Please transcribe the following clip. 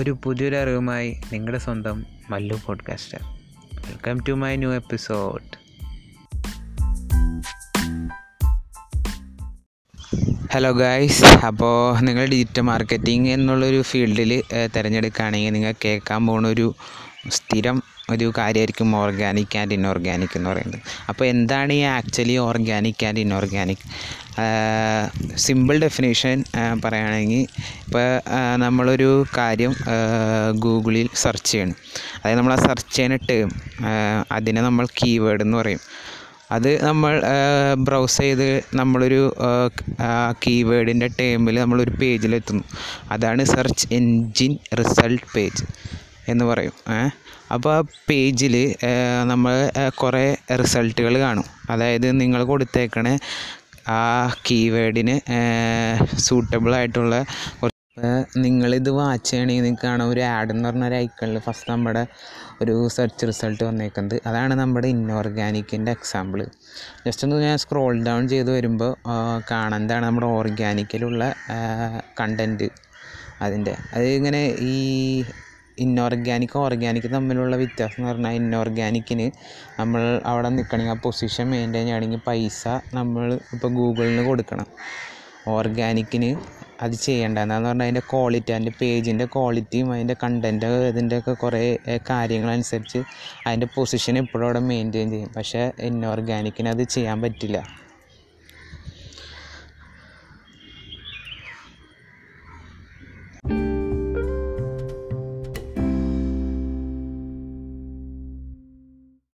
ഒരു പുതിയൊരു അറിവുമായി നിങ്ങളുടെ സ്വന്തം Mallu podcaster welcome to my new episode hello guys അപ്പോൾ നിങ്ങൾ ഡിജിറ്റൽ മാർക്കറ്റിംഗ് എന്നുള്ളൊരു ഫീൽഡിൽ തിരഞ്ഞെടുക്കുകയാണെങ്കിൽ നിങ്ങൾ കേൾക്കാൻ പോകുന്ന ഒരു സ്ഥിരം ഒരു കാര്യമായിരിക്കും ഓർഗാനിക് ആൻഡ് ഇൻഓർഗാനിക് എന്ന് പറയുന്നത്. അപ്പോൾ എന്താണ് ഈ actually organic and inorganic simple definition പറയുകയാണെങ്കിൽ ഇപ്പോൾ നമ്മളൊരു കാര്യം ഗൂഗിളിൽ സെർച്ച് ചെയ്യണം. അതായത് നമ്മൾ ആ സെർച്ച് ചെയ്യുന്ന അതിനെ നമ്മൾ കീവേഡ് എന്ന് പറയും. അത് നമ്മൾ ബ്രൗസ് ചെയ്ത് നമ്മളൊരു കീവേഡിന്റെ ടേമിൽ നമ്മളൊരു പേജിലെത്തുന്നു അതാണ് സെർച്ച് എൻജിൻ റിസൾട്ട് പേജ് എന്ന് പറയും അപ്പോൾ ആ പേജിൽ നമ്മൾ കുറേ റിസൾട്ടുകൾ കാണും. അതായത് നിങ്ങൾ കൊടുത്തേക്കണ ആ കീവേഡിന് സൂട്ടബിൾ ആയിട്ടുള്ള നിങ്ങളിത് വാച്ച് ചെയ്യണമെങ്കിൽ നിങ്ങൾക്ക് കാണാം. ഒരു ആഡ് എന്ന് പറഞ്ഞ ഒരു ഐക്കണിൽ ഫസ്റ്റ് നമ്മുടെ ഒരു സെർച്ച് റിസൾട്ട് വന്നേക്കുന്നത്. അതാണ് നമ്മുടെ ഇൻഓർഗാനിക്കിന്റെ എക്സാമ്പിൾ ജസ്റ്റ് ഒന്ന് ഞാൻ സ്ക്രോൾ ഡൗൺ ചെയ്ത് വരുമ്പോൾ കാണുന്നതാണ് നമ്മുടെ ഓർഗാനിക്കിലുള്ള കണ്ടന്റ് അതിന്റെ അത് ഇങ്ങനെ ഈ ഇൻഓർഗാനിക് ഓർഗാനിക് തമ്മിലുള്ള വ്യത്യാസം എന്ന് പറഞ്ഞാൽ ഇന്നോർഗാനിക്കിന് നമ്മൾ അവിടെ നിൽക്കണമെങ്കിൽ ആ പൊസിഷൻ മെയിന്റെയിൻ ചെയ്യണമെങ്കിൽ പൈസ നമ്മൾ ഇപ്പോൾ ഗൂഗിളിന് കൊടുക്കണം. ഓർഗാനിക്കിന് അത് ചെയ്യേണ്ട. എന്നാന്ന് പറഞ്ഞാൽ അതിന്റെ ക്വാളിറ്റി അതിന്റെ പേജിന്റെ ക്വാളിറ്റിയും അതിന്റെ കണ്ടന്റ് ഇതിന്റെയൊക്കെ കുറേ കാര്യങ്ങളനുസരിച്ച് അതിന്റെ പൊസിഷൻ എപ്പോഴും അവിടെ മെയിന്റെയിൻ ചെയ്യും. പക്ഷേ ഇന്നോർഗാനിക്കിന് അത് ചെയ്യാൻ പറ്റില്ല.